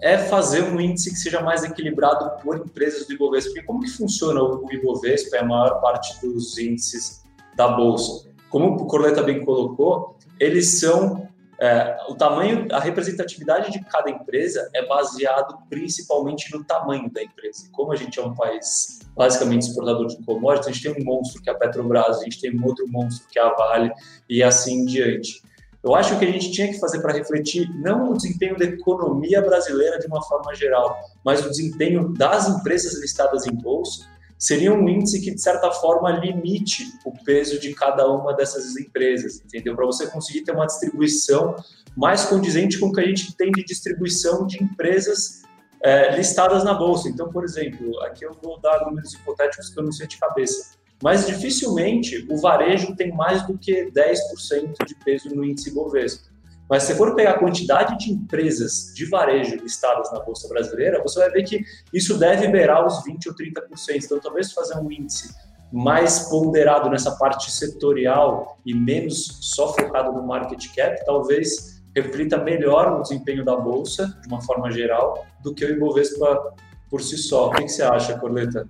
é fazer um índice que seja mais equilibrado por empresas do Ibovespa. Porque como que funciona o Ibovespa, é a maior parte dos índices da Bolsa? Como o Corleta bem colocou, eles são é, o tamanho, a representatividade de cada empresa é baseado principalmente no tamanho da empresa. Como a gente é um país basicamente exportador de commodities, a gente tem um monstro que é a Petrobras, a gente tem um outro monstro que é a Vale e assim em diante. Eu acho que a gente tinha que fazer para refletir não o desempenho da economia brasileira de uma forma geral, mas o desempenho das empresas listadas em bolsa seria um índice que, de certa forma, limite o peso de cada uma dessas empresas, entendeu? Para você conseguir ter uma distribuição mais condizente com o que a gente tem de distribuição de empresas é, listadas na bolsa. Então, por exemplo, aqui eu vou dar números hipotéticos que eu não sei de cabeça, mas dificilmente o varejo tem mais do que 10% de peso no índice Bovespa. Mas se for pegar a quantidade de empresas de varejo listadas na Bolsa Brasileira, você vai ver que isso deve beirar os 20% ou 30%. Então, talvez fazer um índice mais ponderado nessa parte setorial e menos só focado no market cap, talvez reflita melhor o desempenho da Bolsa, de uma forma geral, do que o Ibovespa por si só. O que, você acha, Corleta?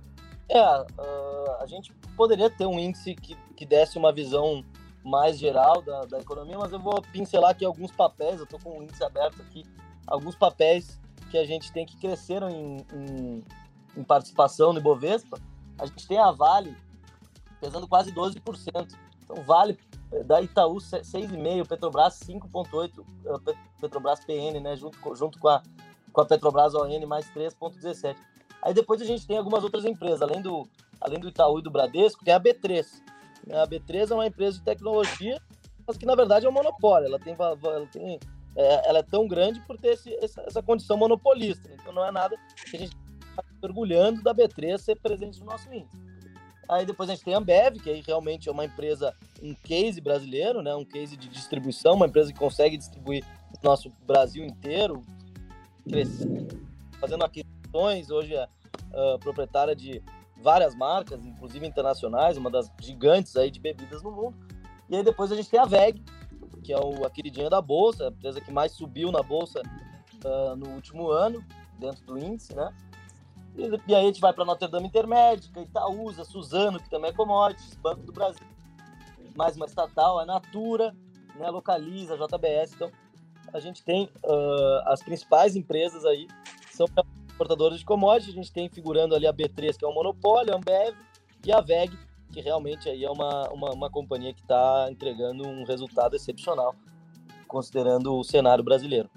É, uh, gente poderia ter um índice que, que desse uma visão mais geral da, da economia, mas eu vou pincelar aqui alguns papéis, eu estou com o índice aberto aqui, alguns papéis que a gente tem que cresceram em, em, em participação no Ibovespa. A gente tem a Vale pesando quase 12%. Então, Vale eh, da Itaú 6,5%, Petrobras 5,8%, eh, Petrobras PN, né, junto, junto com, a, com a Petrobras ON mais 3,17%. Aí depois a gente tem algumas outras empresas, além do, além do Itaú e do Bradesco, tem a B3, a B3 é uma empresa de tecnologia, mas que na verdade é um monopólio. Ela tem, ela, tem, é, ela é tão grande por ter esse, essa, essa, condição monopolista. Então não é nada que a gente está orgulhando da B3 ser presente no nosso índice. Aí depois a gente tem a Ambev, que aí realmente é uma empresa, um case brasileiro, né? um case de distribuição, uma empresa que consegue distribuir nosso Brasil inteiro, crescendo, fazendo aquisições, hoje é uh, proprietária de várias marcas, inclusive internacionais, uma das gigantes aí de bebidas no mundo. E aí depois a gente tem a VEG, que é o, a queridinha da Bolsa, a empresa que mais subiu na Bolsa uh, no último ano, dentro do índice, né? E, e aí a gente vai para Notre Dame Intermédica, Itaúsa, Suzano, que também é commodities, Banco do Brasil, mais uma estatal, a Natura, né, Localiza, JBS. Então, a gente tem uh, as principais empresas aí, são exportadoras de commodities, a gente tem figurando ali a B3, que é um monopólio, a Ambev, e a VEG, que realmente aí é uma, uma, uma companhia que está entregando um resultado excepcional, considerando o cenário brasileiro.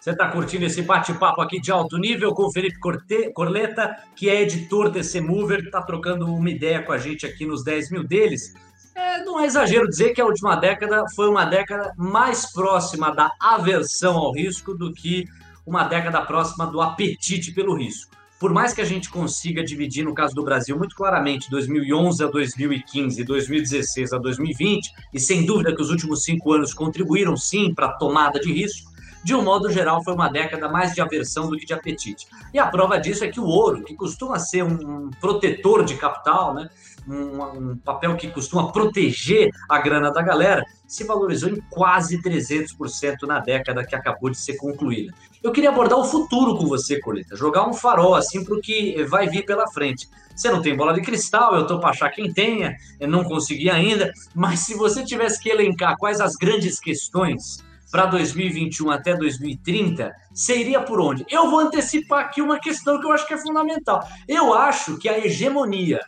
Você está curtindo esse bate-papo aqui de alto nível com o Felipe Corte, Corleta, que é editor desse Mover, está trocando uma ideia com a gente aqui nos 10 mil deles. É, não é exagero dizer que a última década foi uma década mais próxima da aversão ao risco do que uma década próxima do apetite pelo risco. Por mais que a gente consiga dividir, no caso do Brasil, muito claramente 2011 a 2015, 2016 a 2020, e sem dúvida que os últimos cinco anos contribuíram sim para a tomada de risco, de um modo geral, foi uma década mais de aversão do que de apetite. E a prova disso é que o ouro, que costuma ser um protetor de capital, né, um, um, papel que costuma proteger a grana da galera, se valorizou em quase 300% na década que acabou de ser concluída. Eu queria abordar o futuro com você, Coleta, jogar um farol assim para o que vai vir pela frente. Você não tem bola de cristal, eu estou para achar quem tenha, eu não consegui ainda, mas se você tivesse que elencar quais as grandes questões para 2021 até 2030, seria por onde? Eu vou antecipar aqui uma questão que eu acho que é fundamental. Eu acho que a hegemonia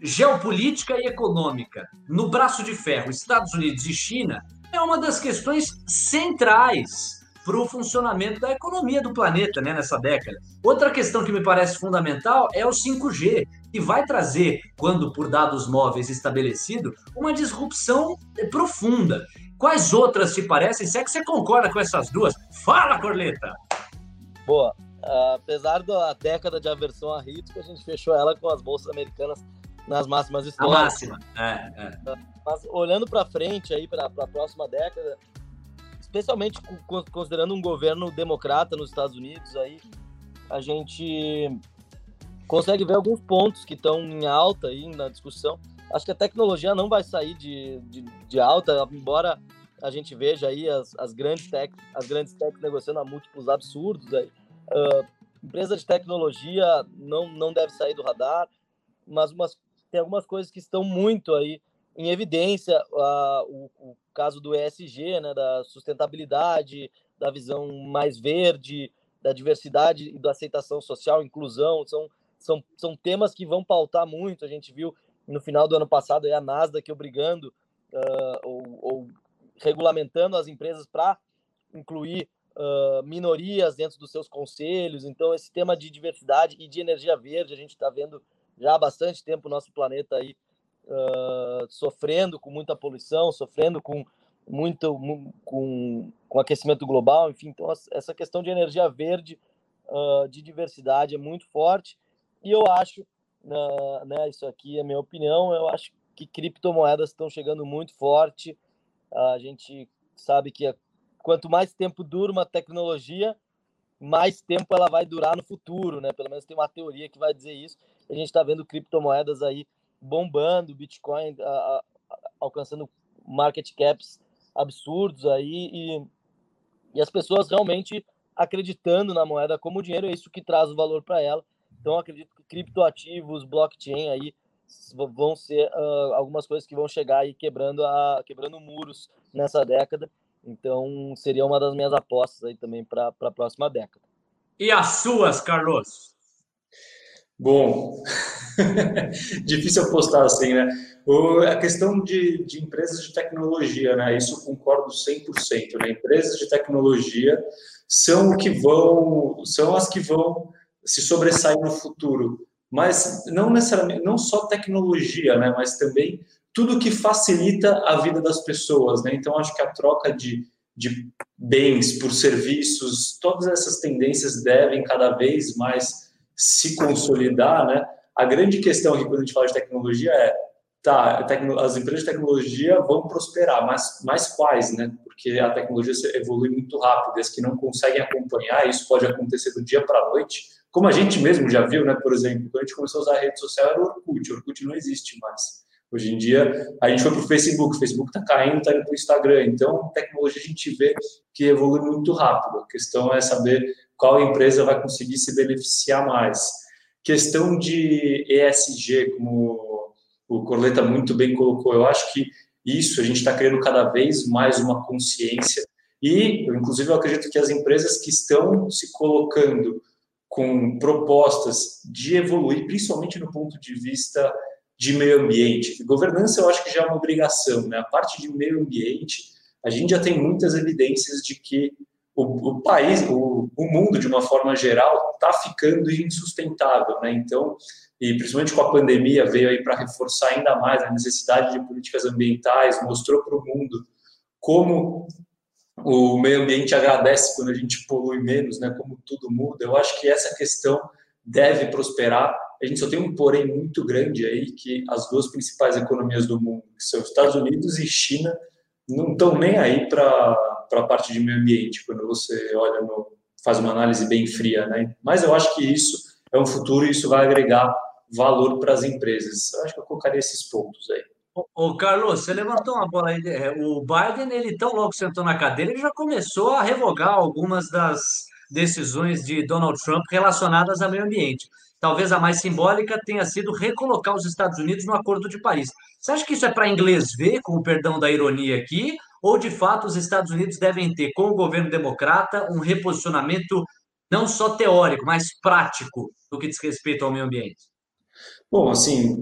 geopolítica e econômica no braço de ferro Estados Unidos e China é uma das questões centrais para o funcionamento da economia do planeta né, nessa década. Outra questão que me parece fundamental é o 5G, que vai trazer, quando por dados móveis estabelecido, uma disrupção profunda. Quais outras te parecem? Se é que você concorda com essas duas, fala, Corleta! Boa. apesar da década de aversão a risco, a gente fechou ela com as bolsas americanas nas máximas históricas. A máxima, é, é. Mas olhando para frente aí para a próxima década, especialmente considerando um governo democrata nos Estados Unidos aí, a gente consegue ver alguns pontos que estão em alta aí na discussão. Acho que a tecnologia não vai sair de, de, de alta, embora a gente veja aí as, as grandes techs, as grandes techs negociando a múltiplos absurdos aí. Uh, empresa de tecnologia não, não deve sair do radar, mas umas, tem algumas coisas que estão muito aí em evidência. O, o, caso do ESG, né, da sustentabilidade, da visão mais verde, da diversidade e da aceitação social, inclusão, são, são, são temas que vão pautar muito. A gente viu no final do ano passado a Nasdaq obrigando uh, ou, ou, regulamentando as empresas para incluir uh, minorias dentro dos seus conselhos. Então, esse tema de diversidade e de energia verde, a gente está vendo já há bastante tempo o nosso planeta aí uh, sofrendo com muita poluição, sofrendo com muito com, com aquecimento global, enfim, então essa questão de energia verde, uh, de diversidade é muito forte e eu acho, uh, né, isso aqui é minha opinião, eu acho que criptomoedas estão chegando muito forte, a gente sabe que quanto mais tempo dura uma tecnologia, mais tempo ela vai durar no futuro, né? Pelo menos tem uma teoria que vai dizer isso. A gente está vendo criptomoedas aí bombando, Bitcoin alcançando market caps absurdos aí e, e as pessoas realmente acreditando na moeda como dinheiro, é isso que traz o valor para ela. Então, acredito que criptoativos, blockchain aí vão ser uh, algumas coisas que vão chegar aí quebrando, a, quebrando muros nessa década. Então, seria uma das minhas apostas aí também para a próxima década. E as suas, Carlos? Bom, difícil apostar assim, né? O, a questão de, de, empresas de tecnologia, né? Isso concordo 100%, né? Empresas de tecnologia são o que vão, são as que vão se sobressair no futuro, mas não necessariamente, não só tecnologia, né? Mas também tudo que facilita a vida das pessoas, né? Então acho que a troca de, de bens por serviços, todas essas tendências devem cada vez mais se consolidar, né? A grande questão aqui quando a gente fala de tecnologia é, tá, as empresas de tecnologia vão prosperar, mas, mas quais, né? Porque a tecnologia evolui muito rápido, as que não conseguem acompanhar, isso pode acontecer do dia para a noite, como a gente mesmo já viu, né? Por exemplo, quando a gente começou a usar a rede social era o Orkut, o Orkut não existe mais. Hoje em dia, a gente foi para o Facebook, o Facebook está caindo, está indo para o Instagram. Então, tecnologia a gente vê que evolui muito rápido. A questão é saber qual empresa vai conseguir se beneficiar mais. Questão de ESG, como o Corleta muito bem colocou, eu acho que isso a gente está criando cada vez mais uma consciência e, inclusive, eu acredito que as empresas que estão se colocando com propostas de evoluir, principalmente no ponto de vista de meio ambiente. Governança eu acho que já é uma obrigação, né? A parte de meio ambiente, a gente já tem muitas evidências de que o, o país, o, o, mundo de uma forma geral, está ficando insustentável, né? Então, e principalmente com a pandemia veio aí para reforçar ainda mais a necessidade de políticas ambientais, mostrou para o mundo como o meio ambiente agradece quando a gente polui menos, né? Como tudo muda. Eu acho que essa questão deve prosperar. A gente só tem um porém muito grande aí que as duas principais economias do mundo, que são os Estados Unidos e China, não estão nem aí para a parte de meio ambiente, quando você olha no, faz uma análise bem fria, né? Mas eu acho que isso é um futuro e isso vai agregar valor para as empresas. Eu acho que eu colocaria esses pontos aí. Ô, Carlos, você levantou uma bola aí. É, o Biden, ele tão logo sentou na cadeira, ele já começou a revogar algumas das decisões de Donald Trump relacionadas ao meio ambiente. Talvez a mais simbólica tenha sido recolocar os Estados Unidos no Acordo de Paris. Você acha que isso é para inglês ver, com o perdão da ironia aqui, ou de fato os Estados Unidos devem ter, com o governo democrata, um reposicionamento não só teórico, mas prático no que diz respeito ao meio ambiente? Bom, assim,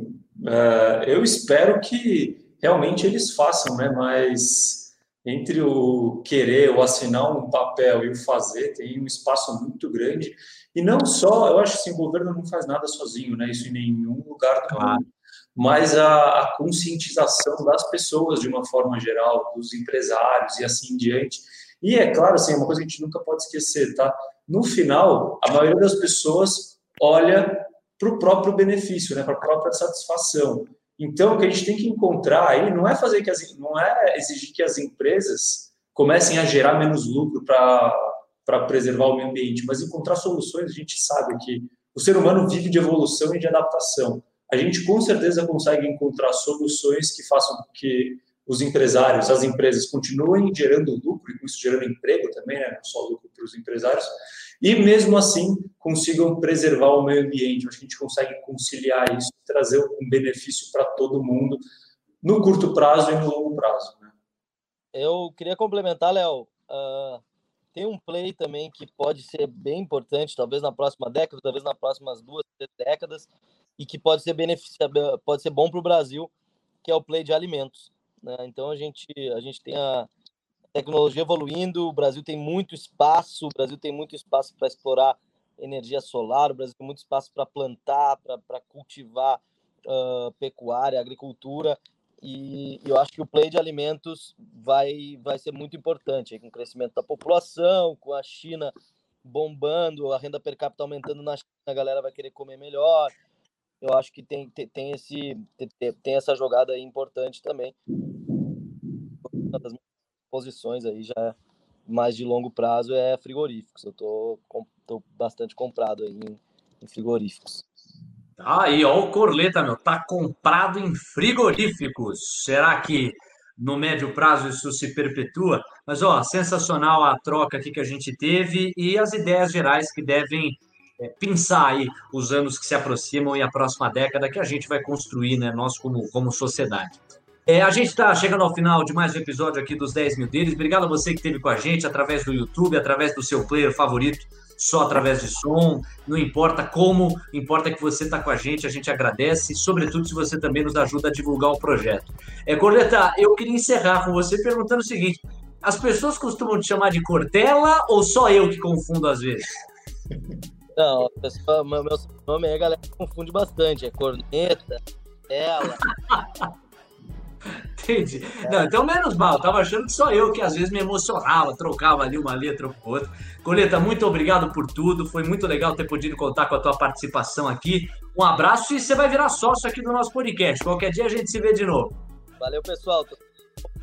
uh, eu espero que realmente eles façam, né? Mas entre o querer ou assinar um papel e o fazer tem um espaço muito grande. E não só, eu acho que assim, o governo não faz nada sozinho, né? Isso em nenhum lugar do claro. mundo mas a, a, conscientização das pessoas de uma forma geral, dos empresários e assim em diante. E é claro, assim, é uma coisa que a gente nunca pode esquecer, tá? No final, a maioria das pessoas olha para o próprio benefício, né, para a própria satisfação. Então, o que a gente tem que encontrar aí não é fazer que as, não é exigir que as empresas comecem a gerar menos lucro para preservar o meio ambiente, mas encontrar soluções. A gente sabe que o ser humano vive de evolução e de adaptação a gente com certeza consegue encontrar soluções que façam que os empresários, as empresas continuem gerando lucro e com isso gerando emprego também, né? não só lucro para os empresários, e mesmo assim consigam preservar o meio ambiente. Acho que a gente consegue conciliar isso, trazer um benefício para todo mundo no curto prazo e no longo prazo. Né? Eu queria complementar, Léo. Uh, tem um play também que pode ser bem importante, talvez na próxima década, talvez nas próximas duas, décadas, e que pode ser pode ser bom para o Brasil, que é o play de alimentos. Né? Então a gente, a gente tem a tecnologia evoluindo, o Brasil tem muito espaço, o Brasil tem muito espaço para explorar energia solar, o Brasil tem muito espaço para plantar, para cultivar uh, pecuária, agricultura, e eu acho que o play de alimentos vai, vai ser muito importante, com o crescimento da população, com a China bombando, a renda per capita aumentando na China, a galera vai querer comer melhor, eu acho que tem, tem, tem, esse, tem, essa jogada aí importante também. Uma das posições aí já mais de longo prazo é frigoríficos. Eu tô, tô bastante comprado aí em, em frigoríficos. Aí, ó, o Corleta, meu, tá comprado em frigoríficos. Será que no médio prazo isso se perpetua? Mas, ó, sensacional a troca aqui que a gente teve e as ideias gerais que devem pensar aí os anos que se aproximam e a próxima década que a gente vai construir, né, nós como, como sociedade. É, a gente está chegando ao final de mais um episódio aqui dos 10 mil deles. Obrigado a você que esteve com a gente através do YouTube, através do seu player favorito, só através de som. Não importa como, importa que você está com a gente, a gente agradece, sobretudo se você também nos ajuda a divulgar o projeto. É, Corleta, eu queria encerrar com você perguntando o seguinte: as pessoas costumam te chamar de Cortella ou só eu que confundo às vezes? Não, pessoa, meu, meu nome aí a galera confunde bastante. É corneta, ela. Entendi. Não, então menos mal. tava achando que só eu que às vezes me emocionava, trocava ali uma letra com outra. Coleta, muito obrigado por tudo. Foi muito legal ter podido contar com a tua participação aqui. Um abraço e você vai virar sócio aqui do nosso podcast. Qualquer dia a gente se vê de novo. Valeu, pessoal.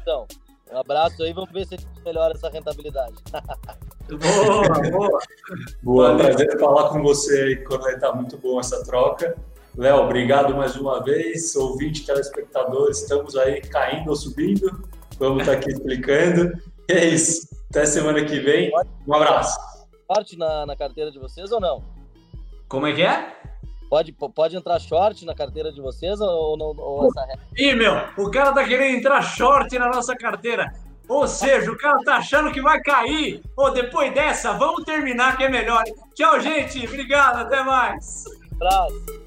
Então, um abraço aí. Vamos ver se a gente melhora essa rentabilidade. Boa, boa. Boa, prazer falar com você aí, Corneta. Muito bom essa troca. Léo, obrigado mais uma vez. Ouvinte, telespectador, estamos aí caindo ou subindo. Vamos estar aqui explicando. E é isso. Até semana que vem. Um abraço. Short na, na carteira de vocês ou não? Como é que é? Pode, pode entrar short na carteira de vocês ou não? Ou essa... Ih, meu, o cara tá querendo entrar short na nossa carteira. Ou seja, o cara tá achando que vai cair. Ou depois dessa, vamos terminar que é melhor. Tchau, gente. Obrigado, até mais. Abraço.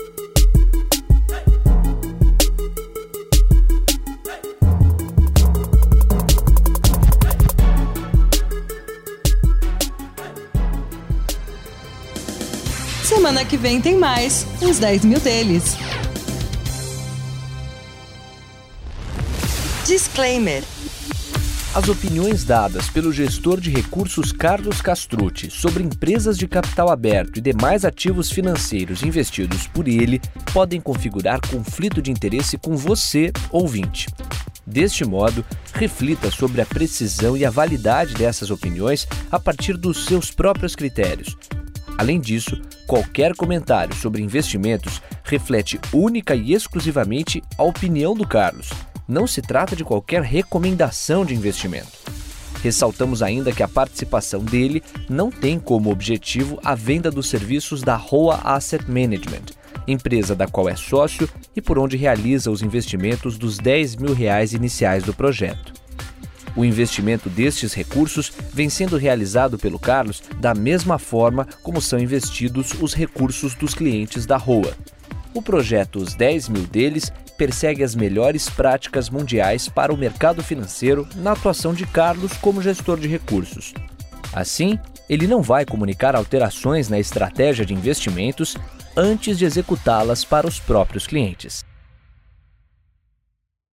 Semana que vem tem mais, uns 10 mil deles. Disclaimer. As opiniões dadas pelo gestor de recursos Carlos Castrucci sobre empresas de capital aberto e demais ativos financeiros investidos por ele podem configurar conflito de interesse com você, ouvinte. Deste modo, reflita sobre a precisão e a validade dessas opiniões a partir dos seus próprios critérios. Além disso, qualquer comentário sobre investimentos reflete única e exclusivamente a opinião do Carlos não se trata de qualquer recomendação de investimento. Ressaltamos ainda que a participação dele não tem como objetivo a venda dos serviços da Roa Asset Management, empresa da qual é sócio e por onde realiza os investimentos dos 10 mil reais iniciais do projeto. O investimento destes recursos vem sendo realizado pelo Carlos da mesma forma como são investidos os recursos dos clientes da Roa. O projeto Os 10 mil deles persegue as melhores práticas mundiais para o mercado financeiro na atuação de Carlos como gestor de recursos. Assim, ele não vai comunicar alterações na estratégia de investimentos antes de executá-las para os próprios clientes.